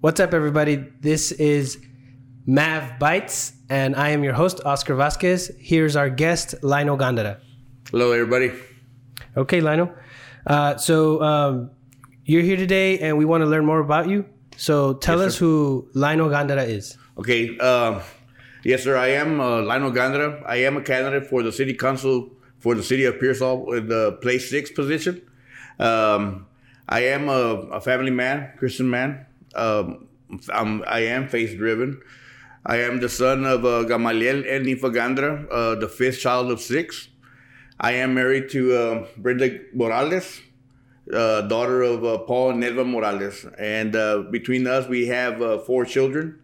What's up, everybody? This is Mav Bites, and I am your host, Oscar Vasquez. Here's our guest, Lionel Gandara. Hello, everybody. Okay, Lionel. Uh, so um, you're here today, and we want to learn more about you. So tell Yes, us sir. who Lionel Gandara is. Okay. Um, yes, sir. I am uh, Lionel Gandara. I am a candidate for the city council for the city of Pearsall in the place six position. Um, I am a, a family man, Christian man. Um, I'm, I am faith driven. I am the son of uh, Gamaliel and Nifa Gandara, uh, the fifth child of six. I am married to uh, Brenda Morales, uh, daughter of uh, Paul and Nelva Morales. And uh, between us, we have uh, four children.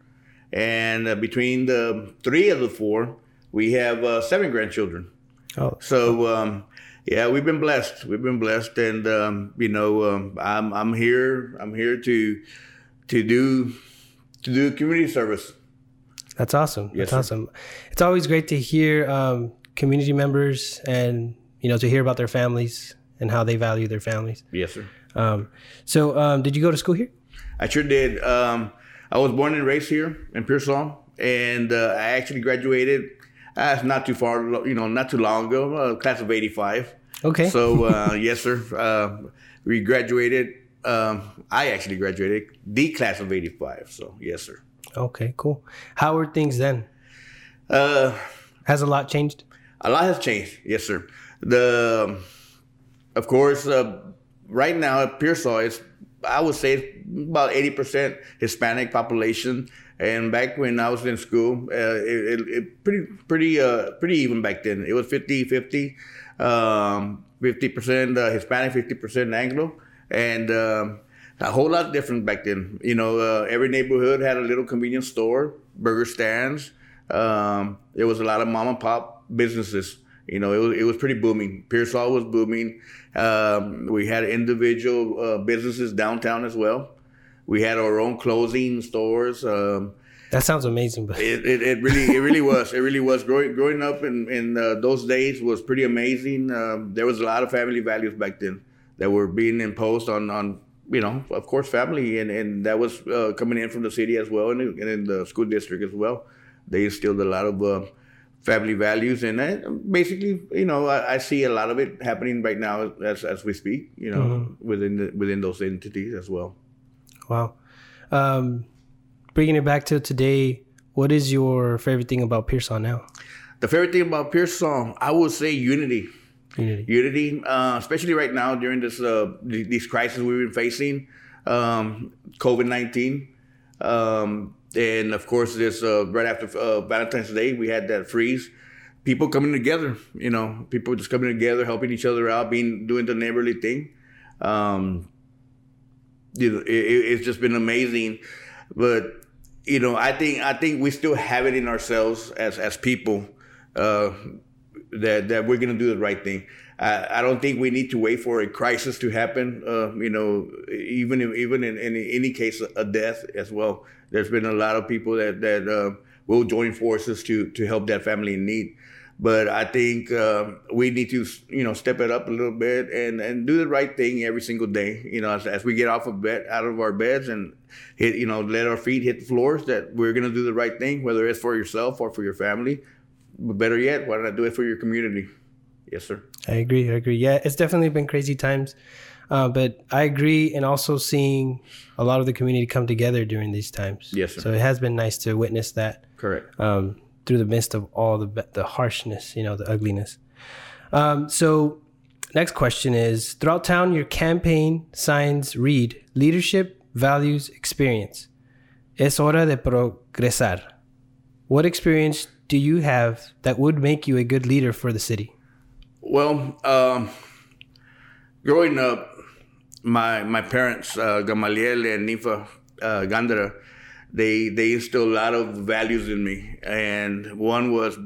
And uh, between the three of the four, we have uh, seven grandchildren. Oh, So, um, yeah, we've been blessed. We've been blessed, and um, you know, um, I'm I'm here. I'm here to to do to do community service. that's awesome. Yes, that's sir. awesome. It's always great to hear um, community members and you know to hear about their families and how they value their families. Yes, sir. Um, so, um, did you go to school here? I sure did. Um, I was born and raised here in Pearsall, and uh, I actually graduated. Uh, not too far, you know, not too long ago, uh, class of '85. Okay. So uh, yes, sir. Uh, we graduated. Um, I actually graduated the class of '85. So yes, sir. Okay, cool. How were things then? Uh, Has a lot changed? a lot has changed. Yes, sir. The, of course, uh, right now at Pearsall, it's I would say about eighty percent Hispanic population. And back when I was in school, uh, it, it, it pretty pretty uh, pretty even back then. It was 50-50, um, 50% uh, Hispanic, 50% Anglo, and um, a whole lot different back then. You know, uh, every neighborhood had a little convenience store, burger stands. Um, there was a lot of mom and pop businesses. You know, it was, it was pretty booming. Pearsall was booming. Um, we had individual uh, businesses downtown as well. We had our own clothing stores. Um, That sounds amazing, but it, it, it really it really was it really was growing growing up in in uh, those days was pretty amazing. Um, there was a lot of family values back then that were being imposed on on you know of course family and and that was uh, coming in from the city as well and, in- and in the school district as well. They instilled a lot of uh, family values and that, basically you know I, I see a lot of it happening right now as as we speak. You know within the, within those entities as well. wow. Um, bringing it back to today, what is your favorite thing about Pearsall now? The favorite thing about Pearsall, I would say unity. Unity. unity, uh, especially right now during this uh, th- these crises we've been facing, um, COVID nineteen, um, and of course this uh, right after uh, Valentine's Day we had that freeze. People coming together, you know, people just coming together, helping each other out, being doing the neighborly thing. Um, you know, it- it's just been amazing, but you know, I think I think we still have it in ourselves as as people uh, that that we're gonna do the right thing. I, I don't think we need to wait for a crisis to happen. Uh, you know, even if, even in, in any case, a death as well. There's been a lot of people that that uh, will join forces to to help that family in need. But I think uh, we need to, you know, step it up a little bit and, and do the right thing every single day. You know, as, as we get off of bed, out of our beds, and hit, you know, let our feet hit the floors. That we're gonna do the right thing, whether it's for yourself or for your family. But better yet, why not I do it for your community? Yes, sir. I agree. I agree. Yeah, it's definitely been crazy times, uh, but I agree. And also seeing a lot of the community come together during these times. Yes, sir. So it has been nice to witness that Correct. um, through the midst of all the the harshness, you know, the ugliness. Um, so next question is: Throughout town, your campaign signs read "Leadership, Values, Experience." Es hora de progresar. What experience do you have that would make you a good leader for the city? Well, um, growing up, my my parents, uh, Gamaliel and Nifa uh, Gandara, they they instilled a lot of values in me, and one was,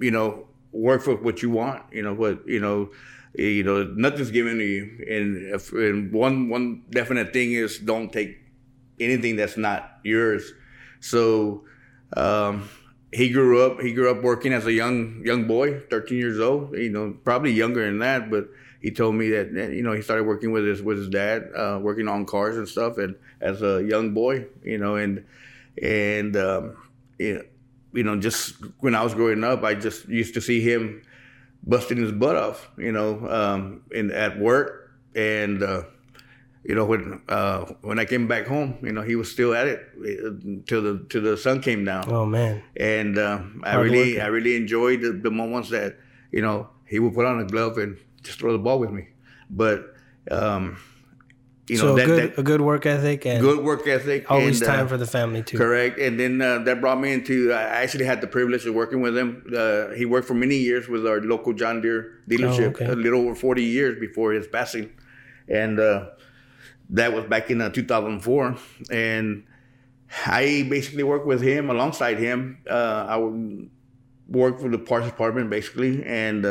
you know, work for what you want. You know what you know. You know, nothing's given to you, and, if, and one one definite thing is don't take anything that's not yours. So um, he grew up. He grew up working as a young young boy, thirteen years old. You know, probably younger than that, but he told me that you know he started working with his with his dad, uh, working on cars and stuff, and as a young boy, you know, and and um, you know, just when I was growing up, I just used to see him busting his butt off, you know, um, in at work, and uh, you know when uh, when I came back home, you know, he was still at it uh, till the till the sun came down. Oh man! And uh, I really working. I really enjoyed the, the moments that you know he would put on a glove and just throw the ball with me. But um, you know, so that, a good that, a good work ethic and good work ethic. Always and, time uh, for the family too. Correct. And then uh, that brought me into. I actually had the privilege of working with him. Uh, he worked for many years with our local John Deere dealership, oh, okay. a little over forty years before his passing, and uh, that was back in uh, 2004. And I basically worked with him alongside him. Uh, I would work for the parts department basically, and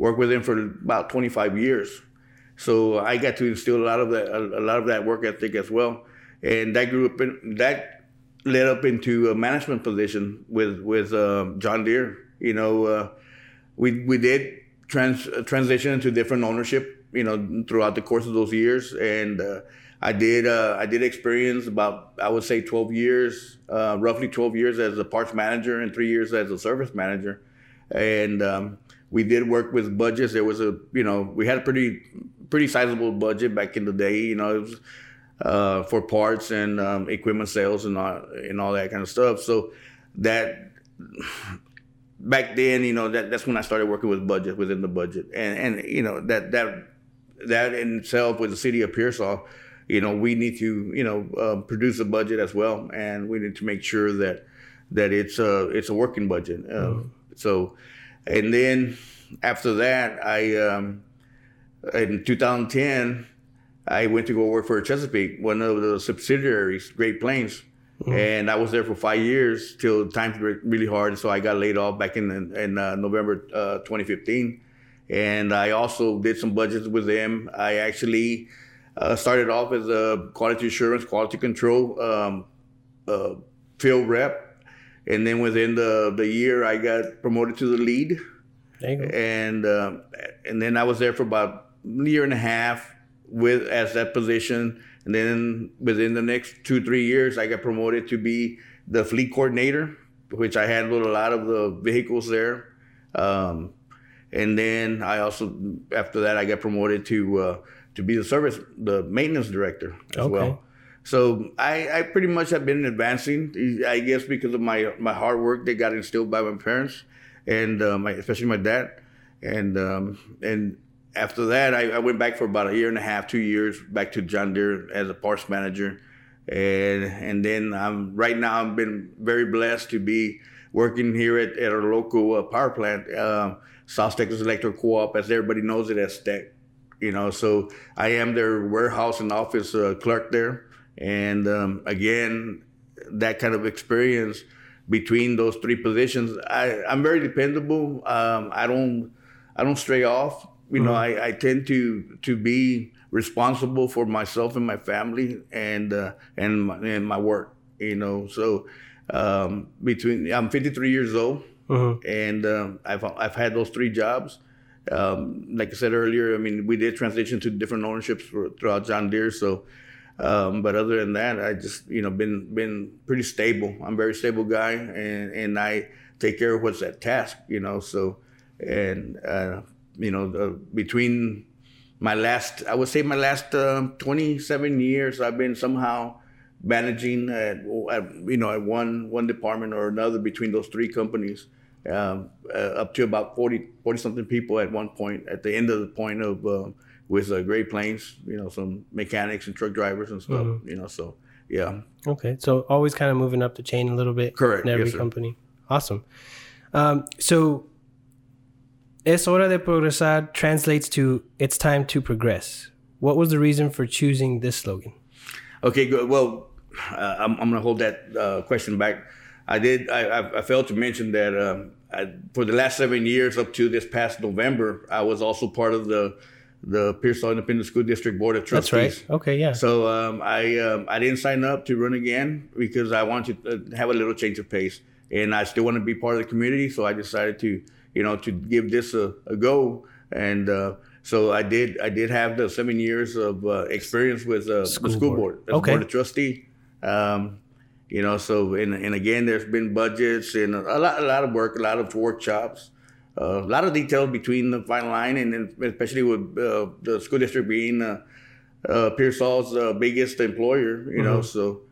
worked with him for about 25 years. So I got to instill a lot of that, a, lot of that work ethic as well, and that grew up in that led up into a management position with with uh, John Deere. You know, uh, we we did trans, transition into different ownership. You know, throughout the course of those years, and uh, I did uh, I did experience about I would say 12 years, uh, roughly 12 years as a parts manager and three years as a service manager, and um, we did work with budgets. There was a you know we had a pretty pretty sizable budget back in the day. You know, it was uh, for parts and um, equipment sales and all, and all that kind of stuff. So that back then, you know, that that's when I started working with budget within the budget, and and you know that that that in itself with the city of Pearsall, you know, we need to you know uh, produce a budget as well, and we need to make sure that that it's a it's a working budget. Uh, mm-hmm. So, and then after that, I. Um, in 2010, I went to go work for Chesapeake, one of the subsidiaries, Great Plains. Mm-hmm. And I was there for five years till times were really hard. So I got laid off back in in uh, November uh, 2015. And I also did some budgets with them. I actually uh, started off as a quality assurance, quality control um, uh, field rep. And then within the, the year, I got promoted to the lead. And uh, and then I was there for about a year and a half with as that position, and then within the next two three years, I got promoted to be the fleet coordinator, which I handled a lot of the vehicles there. Um, and then I also after that I got promoted to uh, to be the service the maintenance director as okay. well. So I, I pretty much have been advancing. I guess because of my my hard work that got instilled by my parents and uh, my especially my dad, and um, and after that, I, I, went back for about a year and a half, two years, back to John Deere as a parts manager, and and then I'm right now I've been very blessed to be working here at, at our local uh, power plant, uh, South Texas Electric Co-op, as everybody knows it as STEC. You know, so I am their warehouse and office uh, clerk there, and um, again, that kind of experience between those three positions, I, I'm very dependable. Um, I don't I don't stray off. You mm-hmm. know, I, I tend to to be responsible for myself and my family and uh, and my, and my work. You know, so um, between I'm 53 years old, mm-hmm. and um, I've I've had those three jobs. Um, like I said earlier, I mean, we did transition to different ownerships for, throughout John Deere. So, um, but other than that, I just you know been been pretty stable. I'm a very stable guy, and and I take care of what's at task. You know, so and uh, you know, uh, between my last, I would say my last uh, 27 years, I've been somehow managing at, at, you know at one one department or another between those three companies, um, uh, up to about 40 40 something people at one point. At the end of the point of uh, with uh, Great Plains, you know, some mechanics and truck drivers and stuff. Mm-hmm. You know, so yeah. Okay, so always kind of moving up the chain a little bit. Correct. In every yes, company. Awesome. Um, so Es hora de progresar translates to it's time to progress. What was the reason for choosing this slogan? Okay, good. Well, uh, I'm, I'm going to hold that uh, question back. I did. I, I, failed to mention that um, I, for the last seven years, up to this past November, I was also part of the the Pearsall Independent School District Board of Trustees. That's right. Okay, yeah. So um, I um, I didn't sign up to run again because I wanted to have a little change of pace, and I still want to be part of the community. So I decided to you know, to give this a, a go. And uh, So I did I did have the seven years of uh, experience with uh, School the school board. board, as Okay. board of trustee. Um, you know, so and, and again, there's been budgets and a lot a lot of work, a lot of workshops, uh, a lot of details between the fine line, and then especially with uh, the school district being uh, uh, Pearsall's uh, biggest employer. You know, so.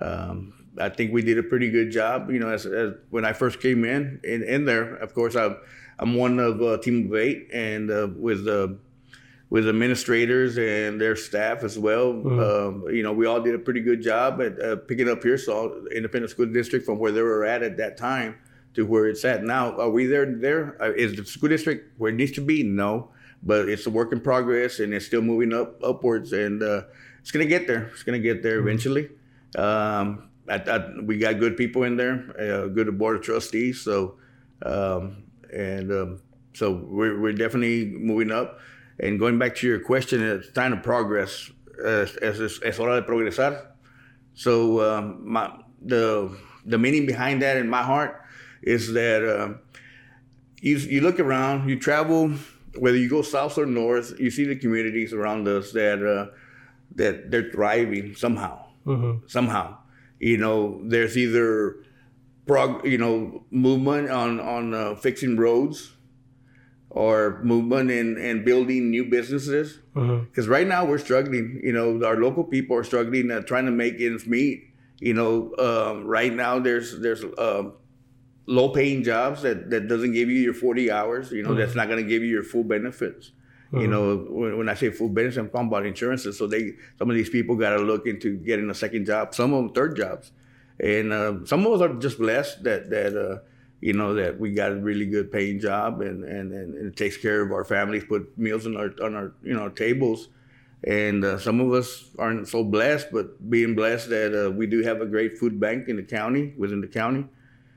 Um, I think we did a pretty good job. You know, as, as when I first came in, in in there, of course, I'm I'm one of a team of eight, and uh, with uh, with administrators and their staff as well. Um, you know, we all did a pretty good job at uh, picking up Pearsall Independent School District from where they were at at that time to where it's at now. Are we there? There uh, is the school district where it needs to be? No, but it's a work in progress, and it's still moving up upwards, and uh, it's gonna get there. It's gonna get there eventually. Um, I, I, we got good people in there, uh, good board of trustees. So, um, and um, so we're, we're definitely moving up. And going back to your question, it's time to progress. Es, es, es hora de progresar. So um, my, the the meaning behind that in my heart is that um, you you look around, you travel, whether you go south or north, you see the communities around us that uh, that they're thriving somehow somehow. You know, there's either prog, you know, movement on on uh, fixing roads, or movement in in building new businesses. Because right now we're struggling. You know, our local people are struggling, uh, trying to make ends meet. You know, um, right now there's there's um, low paying jobs that that doesn't give you your 40 hours. You know, that's not going to give you your full benefits. You know, when, when I say full benefits, I'm talking about insurances. So they, some of these people got to look into getting a second job. Some of them third jobs, and uh, some of us are just blessed that that uh, you know that we got a really good paying job and and, and it takes care of our families, put meals on our on our you know tables. And uh, some of us aren't so blessed, but being blessed that uh, we do have a great food bank in the county, within the county.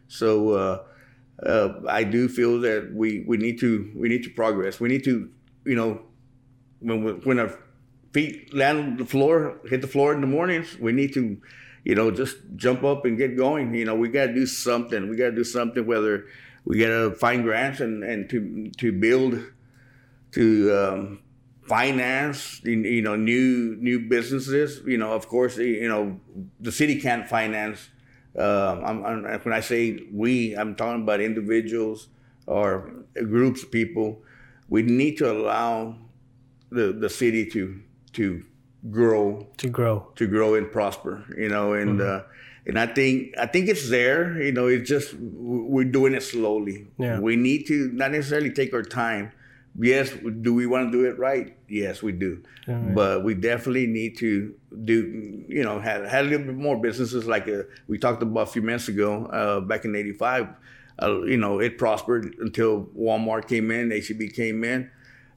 So uh, uh, I do feel that we, we need to we need to progress. We need to you know when we, when our feet land on the floor, hit the floor in the mornings, we need to you know just jump up and get going. You know we got to do something. We got to do something. Whether we got to find grants and and to to build to um, finance you know new new businesses you know of course you know the city can't finance uh, I'm, I'm, when I say we I'm talking about individuals or groups of people we need to allow the the city to to grow to grow. to grow and prosper, you know, and Mm-hmm. uh, and I think I think it's there, you know. It's just we're doing it slowly. Yeah. We need to not necessarily take our time. Yes, do we want to do it right? Yes, we do. But we definitely need to do, you know, have, have a little bit more businesses like uh, we talked about a few minutes ago, uh, back in '85. Uh, you know, it prospered until Walmart came in, HEB came in.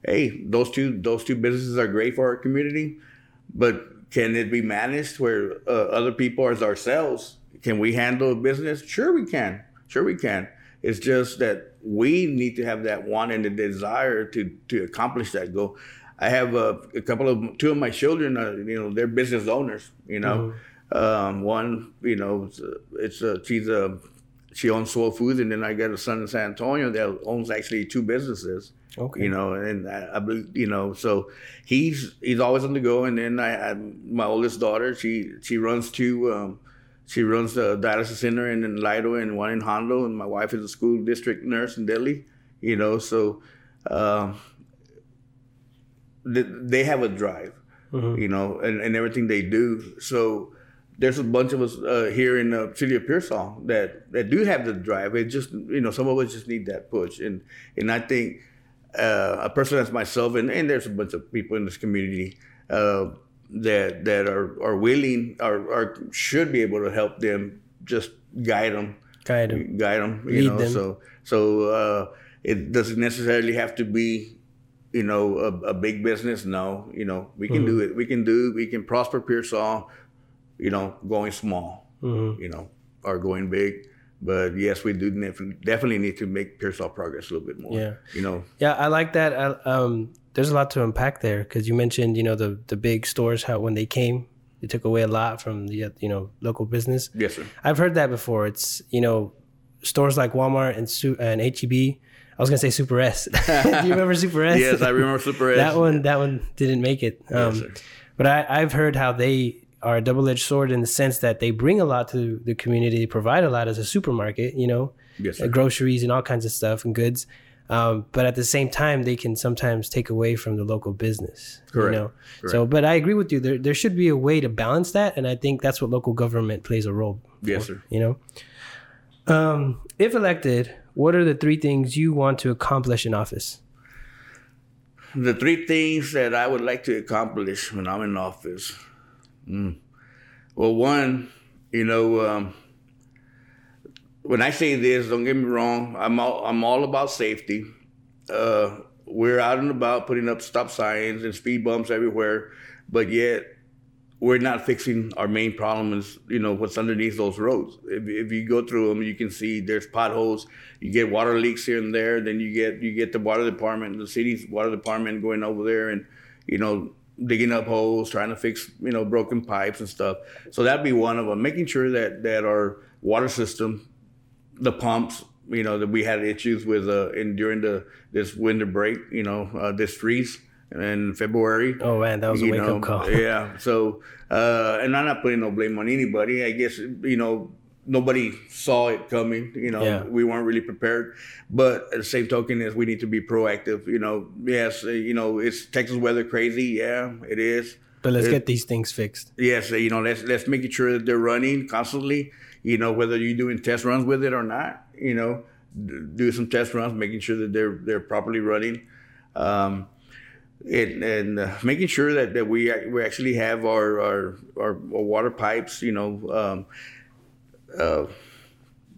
Hey, those two those two businesses are great for our community, but can it be managed where uh, other people as ourselves can we handle a business? Sure, we can. Sure, we can. It's just that we need to have that want and the desire to to accomplish that goal. I have a, a couple of two of my children. Are, you know, they're business owners. You know, um, one, you know, it's, a, it's a, she's a she owns Soul Foods, and then I got a son in San Antonio that owns actually two businesses. Okay. You know, and I, I believe, you know, so he's he's always on the go. And then I, I my oldest daughter, she she runs two, um, she runs the dialysis center in, in Lytle and one in Hondo, and my wife is a school district nurse in Dilley. You know, so um, th- they have a drive, you know, and, and everything they do. So there's a bunch of us uh, here in the city of Pearsall that, that do have the drive. It just, you know, some of us just need that push. And and I think uh, a person as myself, and, and there's a bunch of people in this community uh, that that are, are willing or, or should be able to help them, just guide them Guide 'em. guide them. You Lead know, them. so so uh, it doesn't necessarily have to be, you know, a, a big business. No, you know, we can Mm-hmm. do it. We can do. We can prosper Pearsall, you know, going small, Mm-hmm. you know, or going big. But yes, we do def- definitely need to make Pearsall progress a little bit more. Yeah. You know, Yeah, I like that. I, um, there's a lot to unpack there because you mentioned, you know, the the big stores how when they came, they took away a lot from the you know local business. yes, sir. I've heard that before. It's you know stores like Walmart and Su- and HEB. I was gonna say Super S. Do you remember Super S? yes, I remember Super S. that one. That one didn't make it. Um, sir. but I, I've heard how they are a double-edged sword in the sense that they bring a lot to the community, they provide a lot as a supermarket. You know, Yes, uh, groceries and all kinds of stuff and goods. Um, but at the same time, they can sometimes take away from the local business. Correct. You know? So, but I agree with you. There, there should be a way to balance that, and I think that's what local government plays a role. Yes, sir. You know, um, if elected, what are the three things you want to accomplish in office? The three things that I would like to accomplish when I'm in office. Mm. Well, one, you know, um, when I say this, don't get me wrong. I'm all, I'm all about safety. Uh, we're out and about putting up stop signs and speed bumps everywhere, but yet we're not fixing our main problem is you know what's underneath those roads. If, if you go through them, you can see there's potholes. You get water leaks here and there. Then you get you get the water department, the city's water department going over there and you know digging up holes, trying to fix you know broken pipes and stuff. So that'd be one of them. Making sure that that our water system, the pumps, you know that we had issues with uh, in during the this winter break, you know uh, this freeze in February. Oh man, that was a wake know, up call. yeah. So, uh, and I'm not putting no blame on anybody. I guess you know nobody saw it coming. You know, Yeah. we weren't really prepared. But at the same token, is we need to be proactive. You know, yes, uh, you know, it's Texas weather crazy. Yeah, it is. But let's It- get these things fixed. Yes, uh, you know, let's let's make sure that they're running constantly. You know, whether you're doing test runs with it or not. You know, do some test runs, making sure that they're they're properly running, um, and, and uh, making sure that, that we we actually have our our, our, our water pipes. You know, um, uh,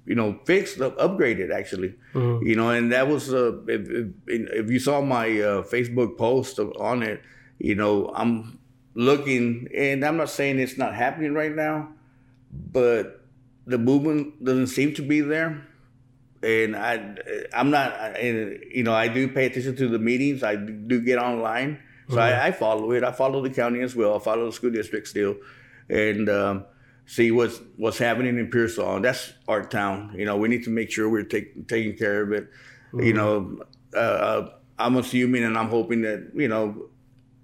you know, fixed, up- upgraded actually. You know, and that was uh, if, if, if you saw my uh, Facebook post on it, you know, I'm looking, and I'm not saying it's not happening right now, but the movement doesn't seem to be there. And I, I'm not, and you know, I do pay attention to the meetings. I do get online, so I, I follow it. I follow the county as well. I follow the school district still, and um, see what's what's happening in Pearsall. That's our town. You know, we need to make sure we're take, taking care of it. You know, uh, uh, I'm assuming and I'm hoping that you know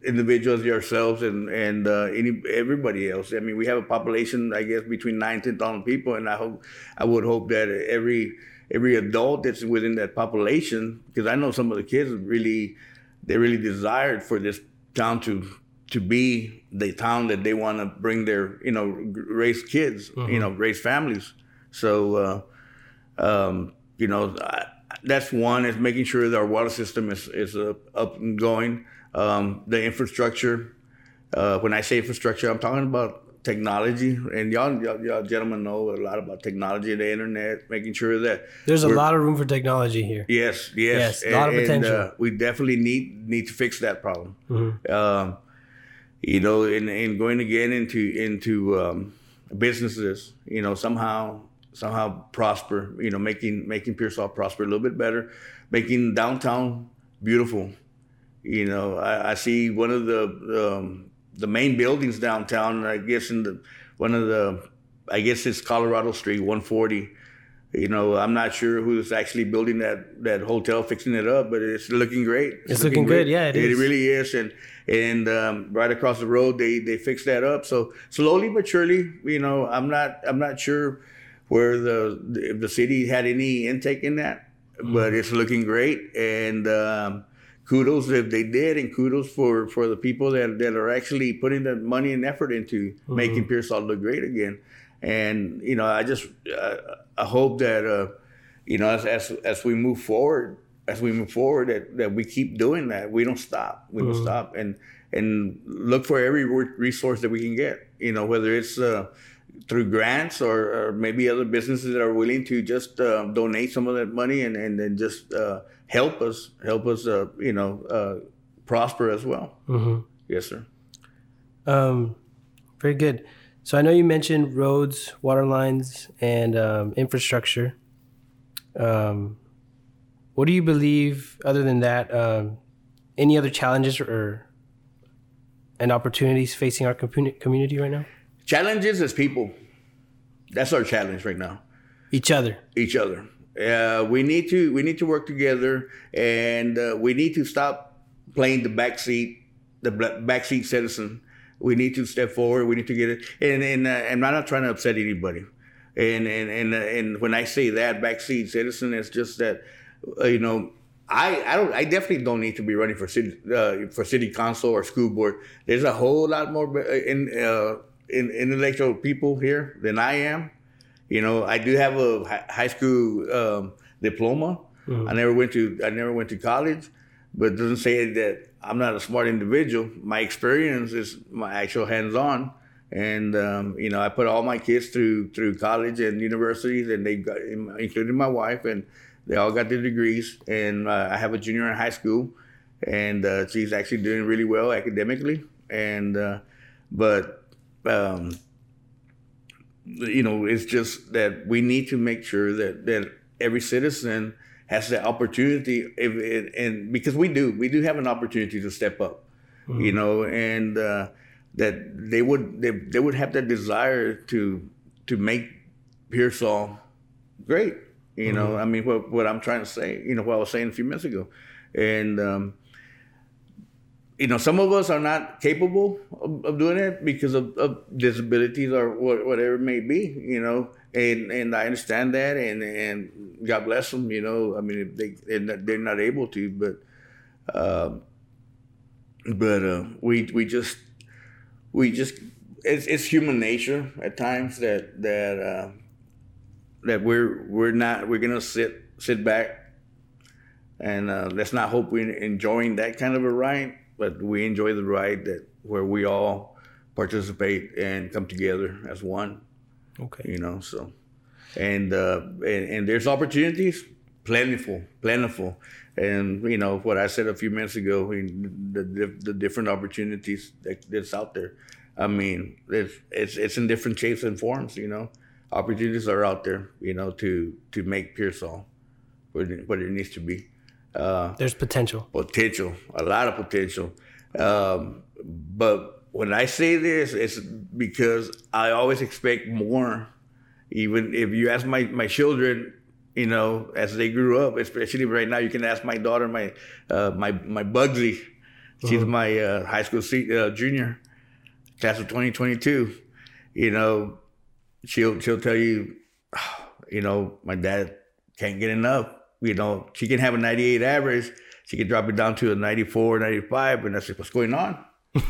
individuals yourselves and and uh, any everybody else. I mean, we have a population, I guess, between nine ten thousand people, and I hope I would hope that every every adult that's within that population, because I know some of the kids really they really desired for this town to to be the town that they want to bring their you know raise kids, you know, raise families. So. Uh, um, you know, I, that's one is making sure that our water system is is uh, up and going. Um, the infrastructure. Uh, when I say infrastructure, I'm talking about technology, and y'all, y'all, y'all gentlemen know a lot about technology, the internet, making sure that There's a lot of room for technology here. Yes, yes, Yes, a lot of And, potential. uh, we definitely need need to fix that problem. Mm-hmm. Um, you know, and, and going again into into um, businesses, you know, somehow somehow prosper. You know, making making Pearsall prosper a little bit better, making downtown beautiful. You know, I, I see one of the um, the main buildings downtown. I guess in the one of the, I guess it's Colorado Street, 140. You know, I'm not sure who's actually building that that hotel, fixing it up, but it's looking great. It's looking good, yeah, it is. it it is. really is, and and um, right across the road, they they fixed that up. So slowly but surely, you know, I'm not I'm not sure where the if the city had any intake in that, Mm-hmm. but it's looking great, and um, kudos if they did, and kudos for for the people that that are actually putting the money and effort into Mm-hmm. making Pearsall look great again. And you know, I just uh, I hope that uh, you know as, as as we move forward, as we move forward, that, that we keep doing that. We don't stop. We don't stop, and and look for every resource that we can get. You know, whether it's uh, through grants or, or maybe other businesses that are willing to just uh, donate some of that money and and then just uh, help us help us uh, you know uh, prosper as well. Mm-hmm. Yes, sir. Um, very good. So I know you mentioned roads, water lines, and um, infrastructure. Um, what do you believe, other than that, um, any other challenges or and opportunities facing our commu- community right now? Challenges as people. That's our challenge right now. Each other. each other. Uh, we need to we need to work together, and uh, we need to stop playing the backseat the backseat citizen. We need to step forward. We need to get it. And and, uh, and I'm not trying to upset anybody. And and and uh, and when I say that backseat citizen, it's just that uh, you know I, I don't I definitely don't need to be running for city uh, for city council or school board. There's a whole lot more uh, in, uh, in intellectual people here than I am. You know, I do have a high school um, diploma. Mm-hmm. I never went to I never went to college, but it doesn't say that I'm not a smart individual. My experience is my actual hands on, and um, you know I put all my kids through through college and universities, and they got including my wife and they all got their degrees, and uh, I have a junior in high school, and uh, she's actually doing really well academically. And uh, but um, you know, it's just that we need to make sure that that every citizen has the opportunity, if it, and because we do, we do have an opportunity to step up, mm-hmm. you know, and uh, that they would they, they would have that desire to to make Pearsall great you know, mm-hmm. I mean, what what I'm trying to say, you know, what I was saying a few minutes ago, and um, you know, some of us are not capable of, of doing it because of, of, disabilities or whatever it may be, you know, and and I understand that, and and God bless them, you know. I mean, they they're not able to, but uh, but uh, we we just we just it's it's human nature at times that that. Uh, that we're we're not we're gonna sit sit back and uh, let's not hope we're enjoying that kind of a ride, but we enjoy the ride that where we all participate and come together as one. Okay. You know, so and uh, and, and there's opportunities, plentiful, plentiful, and you know what I said a few minutes ago, I the the, the different opportunities that, that's out there. I mean, it's it's it's in different shapes and forms. You know, opportunities are out there, you know, to to make Pearsall what it, what it needs to be. Uh, There's potential. Potential, a lot of potential. Um, but when I say this, it's because I always expect more. Even if you ask my, my children, you know, as they grew up, especially right now, you can ask my daughter, my uh, my my Bugsy. She's uh-huh. my uh, high school uh, junior, class of 2022. You know, she'll she'll tell you, you know, my dad can't get enough. You know, she can have a 98 average. She can drop it down to a 94, 95, and that's what's going on.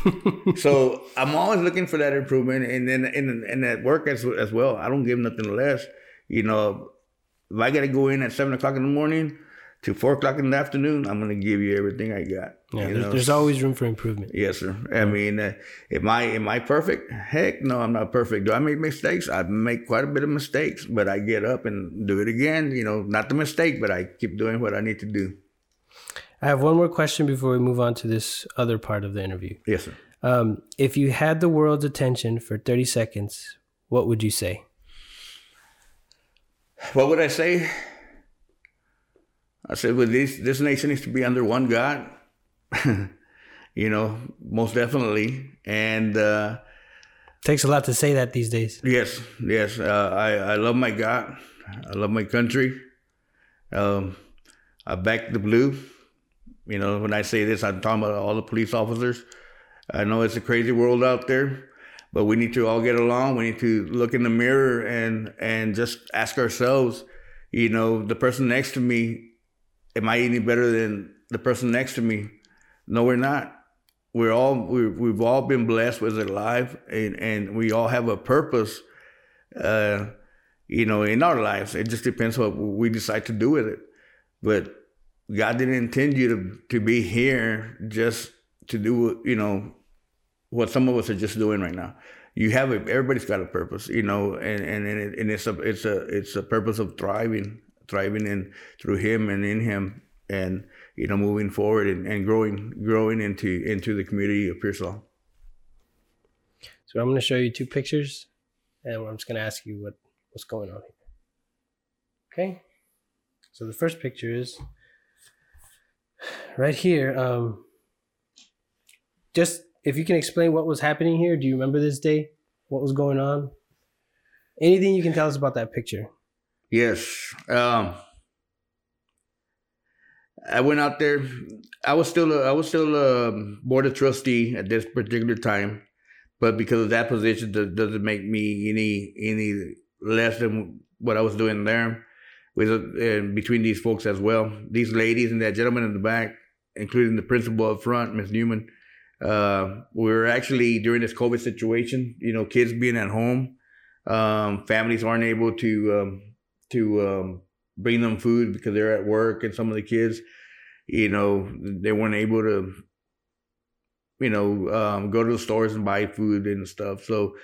so I'm always looking for that improvement, and then in in that work as as well. I don't give nothing less. You know, if I got to go in at seven o'clock in the morning, to four o'clock in the afternoon, I'm gonna give you everything I got. Yeah, there's, there's, always room for improvement. Yes, sir. I mean, uh, am I am I perfect? Heck, no, I'm not perfect. Do I make mistakes? I make quite a bit of mistakes, but I get up and do it again. You know, not the mistake, but I keep doing what I need to do. I have one more question before we move on to this other part of the interview. Yes, sir. Um, if you had the world's attention for 30 seconds, what would you say? What would I say? I said, well, this, this nation needs to be under one God, you know, most definitely. And uh, takes a lot to say that these days. Yes, yes. Uh, I, I love my God. I love my country. Um, I back the blue. You know, when I say this, I'm talking about all the police officers. I know it's a crazy world out there, but we need to all get along. We need to look in the mirror and and just ask ourselves, you know, the person next to me am I any better than the person next to me? No, we're not. We're all we we've all been blessed with a life, and, and we all have a purpose. Uh, you know, in our lives, it just depends what we decide to do with it. But God didn't intend you to to be here just to do you know what some of us are just doing right now. You have a, everybody's got a purpose, you know, and and and it's a it's a it's a purpose of thriving thriving in through him and in him and you know moving forward and, and growing growing into into the community of Pearsall. So I'm going to show you two pictures and I'm just going to ask you what what's going on here. Okay? So the first picture is right here um just if you can explain what was happening here, do you remember this day? What was going on? Anything you can tell us about that picture? Yes. Um, I went out there. I was still a, I was still a board of trustee at this particular time, but because of that position, that doesn't make me any any less than what I was doing there. With between these folks as well, these ladies and that gentleman in the back, including the principal up front, Miss Newman. Uh, we were actually during this COVID situation, you know, kids being at home, um, families aren't able to um, to um, bring them food because they're at work, and some of the kids you know, they weren't able to, you know, um, go to the stores and buy food and stuff. So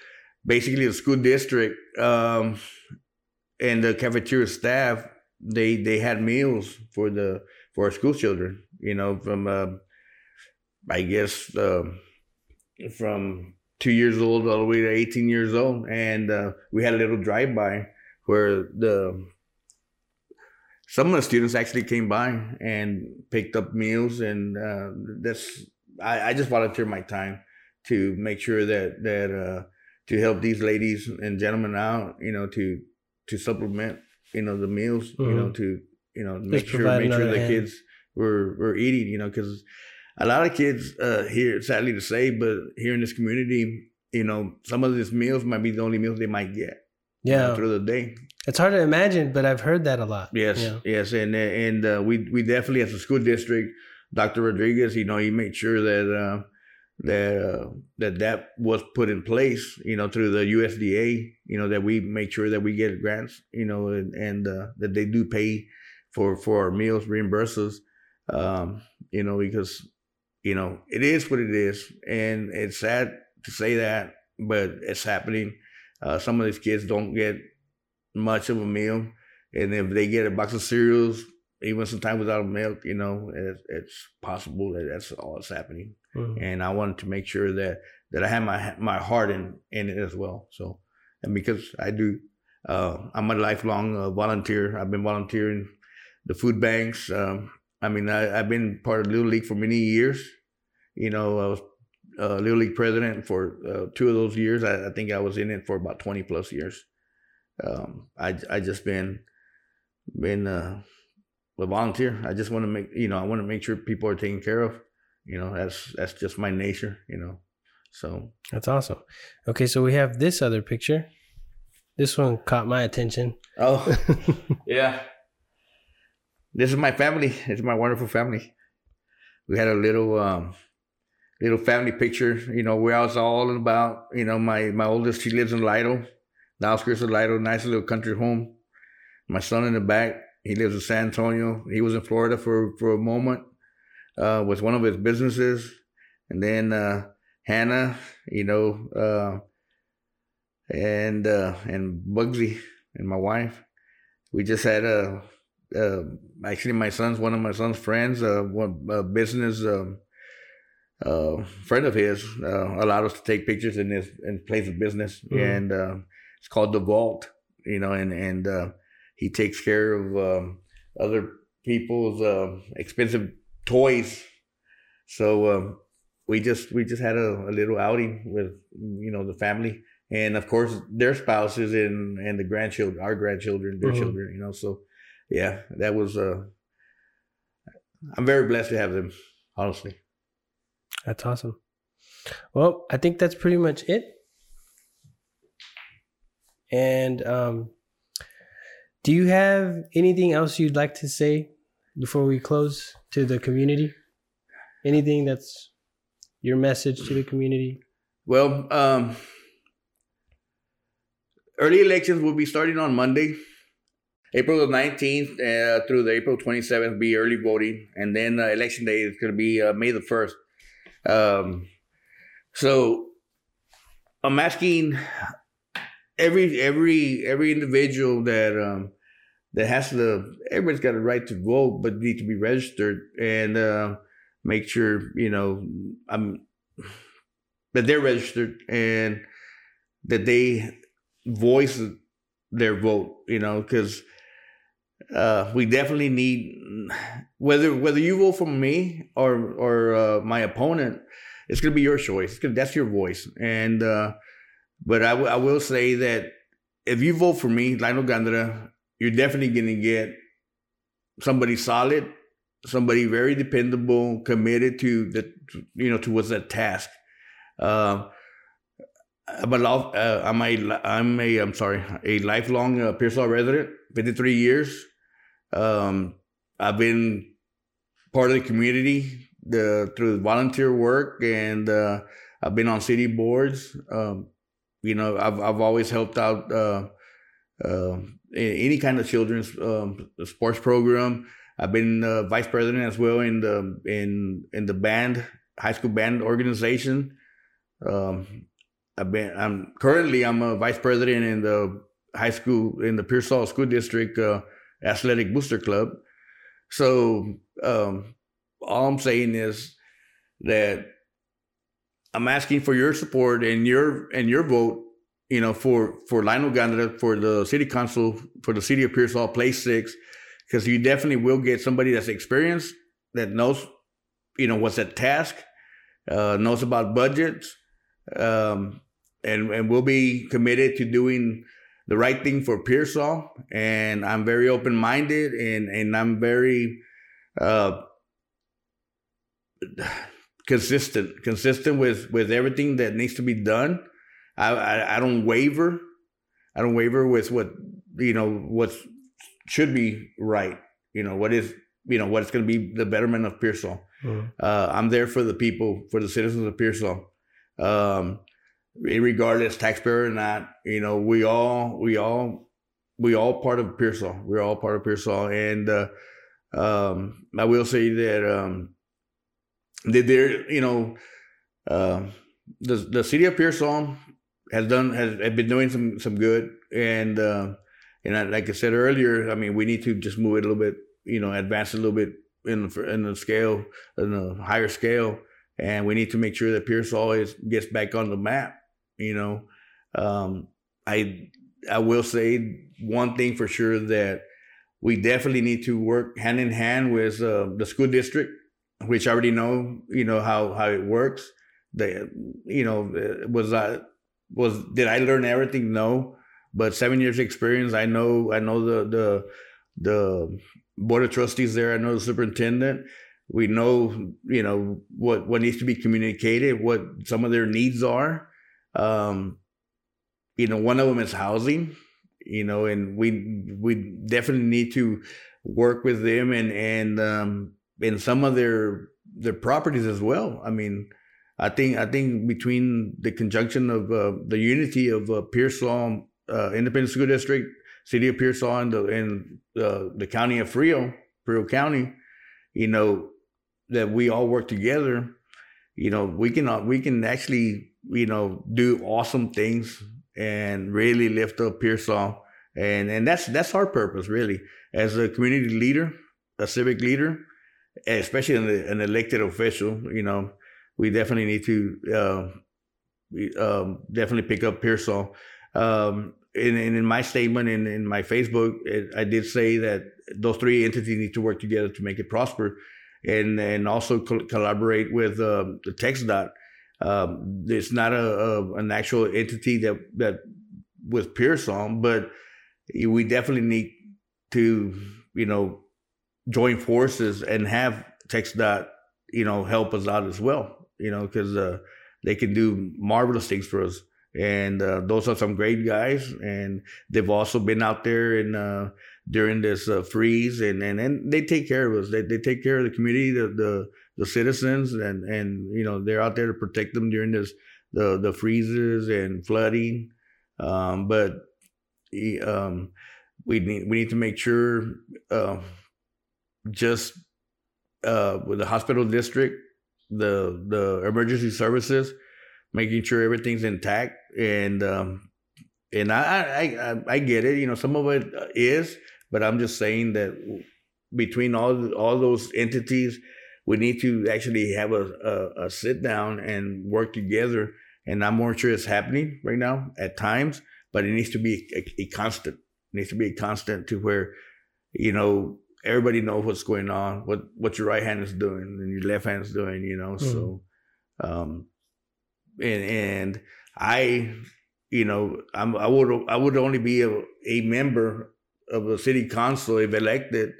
basically, the school district um, and the cafeteria staff they they had meals for the for our school children. You know, from uh, I guess uh, from two years old all the way to 18 years old, and uh, we had a little drive by where the some of the students actually came by and picked up meals, and uh, that's I, I, just volunteer my time to make sure that that uh, to help these ladies and gentlemen out, you know, to to supplement, you know, the meals, mm-hmm. you know, mm-hmm. to you know make just sure make sure the hand. kids were were eating, you know, because a lot of kids uh, here, sadly to say, but here in this community, you know, some of these meals might be the only meals they might get. Yeah, you know, through the day. It's hard to imagine, but I've heard that a lot. Yes, yeah. yes, and and uh, we we definitely as a school district, Dr. Rodriguez, you know, he made sure that uh, that uh, that that was put in place, you know, through the USDA, you know, that we make sure that we get grants, you know, and, and uh, that they do pay for for our meals, reimburse us, um, you know, because you know it is what it is, and it's sad to say that, but it's happening. Uh, some of these kids don't get much of a meal. And if they get a box of cereals, even sometimes without milk, you know, it, it's possible that that's all that's happening. Mm-hmm. And I wanted to make sure that that I had my my heart in in it as well. So, and because I do, uh, I'm a lifelong uh, volunteer. I've been volunteering the food banks. Um, I mean, I, have been part of Little League for many years. You know, I was uh, Little League president for uh, two of those years. I, I, think I was in it for about 20 plus years um, I I just been been uh, a volunteer. I just want to make you know I want to make sure people are taken care of. You know that's that's just my nature. You know, so that's awesome. Okay, so we have this other picture. This one caught my attention. Oh, yeah. This is my family. It's my wonderful family. We had a little um, little family picture. You know, where I was all about. You know, my my oldest she lives in Lytle the outskirts of Lytle, nice little country home. My son in the back, he lives in San Antonio. He was in Florida for, for a moment uh, with one of his businesses. And then uh, Hannah, you know, uh, and uh, and Bugsy and my wife. We just had a, actually my son's one of my son's friends, uh, one a business um, uh, friend of his, uh, allowed us to take pictures in his in place of business, mm-hmm. and uh, it's called the Vault, you know, and and uh, he takes care of um, other people's uh, expensive toys. So um, we just we just had a, a, little outing with you know the family, and of course their spouses and and the grandchildren, our grandchildren, their mm-hmm. children, you know. So yeah, that was. Uh, I'm very blessed to have them, honestly. That's awesome. Well, I think that's pretty much it. And um, do you have anything else you'd like to say before we close to the community? Anything that's your message to the community? Well, um, early elections will be starting on Monday. April the 19th uh, through the April 27th be early voting. And then uh, election day is going to be uh, May the 1st. Um, so I'm asking every every every individual that um that has to everybody's got a right to vote but need to be registered and uh, make sure you know i'm that they're registered and that they voice their vote you know because uh, we definitely need whether whether you vote for me or or uh, my opponent it's gonna be your choice. That's your voice. And uh, but I, w- I will say that if you vote for me, Lionel Gandara, you're definitely going to get somebody solid somebody very dependable, committed to the, you know, towards that task. Uh, I'm a, uh, I'm a, I'm a, I'm sorry, a lifelong uh, Pearsall resident, 53 years. Um, I've been part of the community the through volunteer work, and uh, I've been on city boards. Um, you know, I've I've always helped out uh, uh, any kind of children's um, sports program. I've been uh, vice president as well in the in in the band high school band organization. Um, I've been I'm currently I'm a vice president in the high school in the Pearsall School District uh, Athletic Booster Club. So um, all I'm saying is that I'm asking for your support and your and your vote you know, for for Lionel Gandara for the city council for the city of Pearsall, place six, because you definitely will get somebody that's experienced that knows, you know, what's at task, uh, knows about budgets, um, and and we'll be committed to doing the right thing for Pearsall. And I'm very open minded, and and I'm very uh, consistent, consistent with with everything that needs to be done I, I, I don't waver. I don't waver with what you know what should be right. You know what is you know what's going to be the betterment of Pearsall. Mm-hmm. Uh, I'm there for the people, for the citizens of Pearsall. Um, regardless taxpayer or not, you know we all we all we all part of Pearsall. We're all part of Pearsall, and uh, um, I will say that um, that there, you know, uh, the the city of Pearsall has done has, has been doing some some good? And uh, and I, like I said earlier, I mean we need to just move it a little bit, you know, advance a little bit in the, in the scale, in a higher scale, and we need to make sure that Pearsall gets back on the map. You know, um, I I will say one thing for sure that we definitely need to work hand in hand with uh, the school district, which I already know, you know how how it works. They, you know, was I was did I learn everything? No, but seven years experience. I know I know the the the board of trustees there. I know the superintendent. We know you know what what needs to be communicated, what some of their needs are. Um, you know, one of them is housing. You know, and we we definitely need to work with them and and um, in some of their their properties as well. I mean, I think I think between the conjunction of uh, the unity of uh, Pearsall uh, Independent School District, City of Pearsall, and the and the county of Frio, Frio County, you know, that we all work together. You know, we can uh, we can actually you know do awesome things and really lift up Pearsall, and and that's that's our purpose really as a community leader, a civic leader, especially an, an elected official. You know we definitely need to uh, we, um, definitely pick up Pearsall. Um, in, in my statement in, in my Facebook, it, I did say that those three entities need to work together to make it prosper, and and also co- collaborate with uh, the TxDOT. Um, it's not a, a, an actual entity that that with Pearsall, but we definitely need to you know join forces and have TxDOT you know help us out as well you know, because uh, they can do marvelous things for us. And uh, those are some great guys, and they've also been out there and uh, during this uh, freeze, and, and and they take care of us. They, they take care of the community, the, the the citizens, and and you know they're out there to protect them during this the the freezes and flooding. Um, but um, we need we need to make sure uh, just uh, with the hospital district the the emergency services, making sure everything's intact. And um, and I, I I I get it. You know, some of it is, but I'm just saying that between all all those entities, we need to actually have a, a, a sit down and work together. And I'm more sure it's happening right now at times, but it needs to be a, a constant. It needs to be a constant to where, you know, everybody knows what's going on, what what your right hand is doing and your left hand is doing, you know. Mm-hmm. So, um, and and I, you know, I'm I would I would only be a, a member of a city council if elected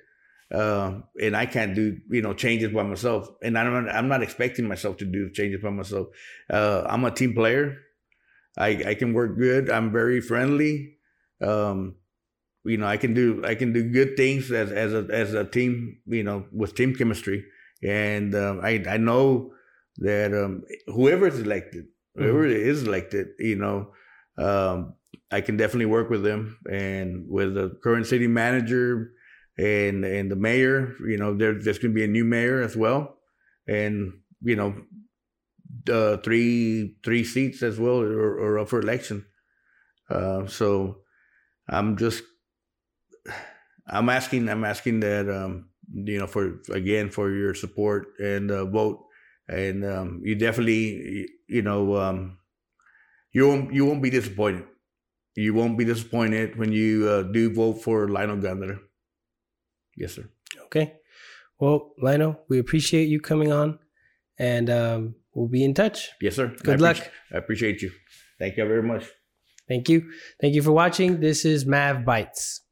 uh, and I can't do you know changes by myself, and I'm not, I'm not expecting myself to do changes by myself. Uh, I'm a team player. I I can work good. I'm very friendly. Um, you know, I can do I can do good things as as a as a team. You know, with team chemistry, and um, I I know that um, whoever is elected, whoever mm-hmm. is elected, you know, um, I can definitely work with them and with the current city manager and and the mayor. You know, there, there's going to be a new mayor as well, and you know, uh, three three seats as well are, are up for election. Uh, so I'm just I'm asking I'm asking that um, you know for again for your support and uh, vote and um, you definitely you know um, you won't you won't be disappointed. You won't be disappointed when you uh, do vote for Lionel Gandara. Yes, sir. Okay. Well, Lionel, we appreciate you coming on, and um, we'll be in touch. Yes, sir. Good I luck. I appreciate you. Thank you very much. Thank you. Thank you for watching. This is Mav Bites.